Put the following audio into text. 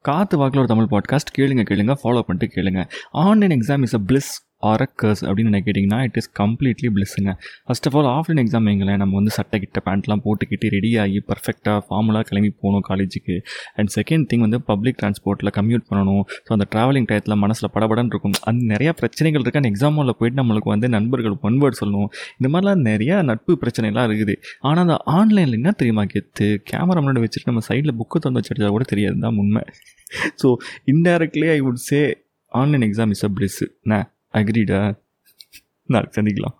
காத்து வாக்கில் ஒரு தமிழ் பாட்காஸ்ட் கேளுங்க கேளுங்க ஃபாலோ பண்ணிட்டு கேளுங்க. Online exam is a bliss or அப்படின்னு என்ன கேட்டிங்கன்னா it is completely பிளிஸ்ஸுங்க first of all offline exam எங்களை நம்ம வந்து சட்டை கிட்ட பேண்ட்லாம் போட்டுக்கிட்டு ரெடி ஆகி பர்ஃபெக்டாக ஃபார்முலாக கிளம்பி போகணும் காலேஜுக்கு அண்ட் செகண்ட் திங் வந்து பப்ளிக் டிரான்ஸ்போர்ட்டில் கம்யூட் பண்ணணும். ஸோ அந்த ட்ராவலிங் டயத்தில் மனசில் படபடன்னு இருக்கும். அந்த நிறையா பிரச்சனைகள் இருக்குது அந்த எக்ஸாம் ஹாலில் போயிட்டு நம்மளுக்கு வந்து நண்பர்கள் ஒன்வேர்ட் சொல்லணும். இந்த மாதிரிலாம் நிறையா நட்பு பிரச்சனைலாம் இருக்குது. ஆனால் அந்த ஆன்லைனில் என்ன தெரியுமா கெத்து? கேமரா முன்னாடி வச்சுட்டு நம்ம சைடில் புக்கு தந்து வச்சுட்டா கூட தெரியாது தான் உண்மை. So indirectly I would say online exam is a bliss என்ன அக்ரீடா நாளைக்கு சந்திக்கலாம்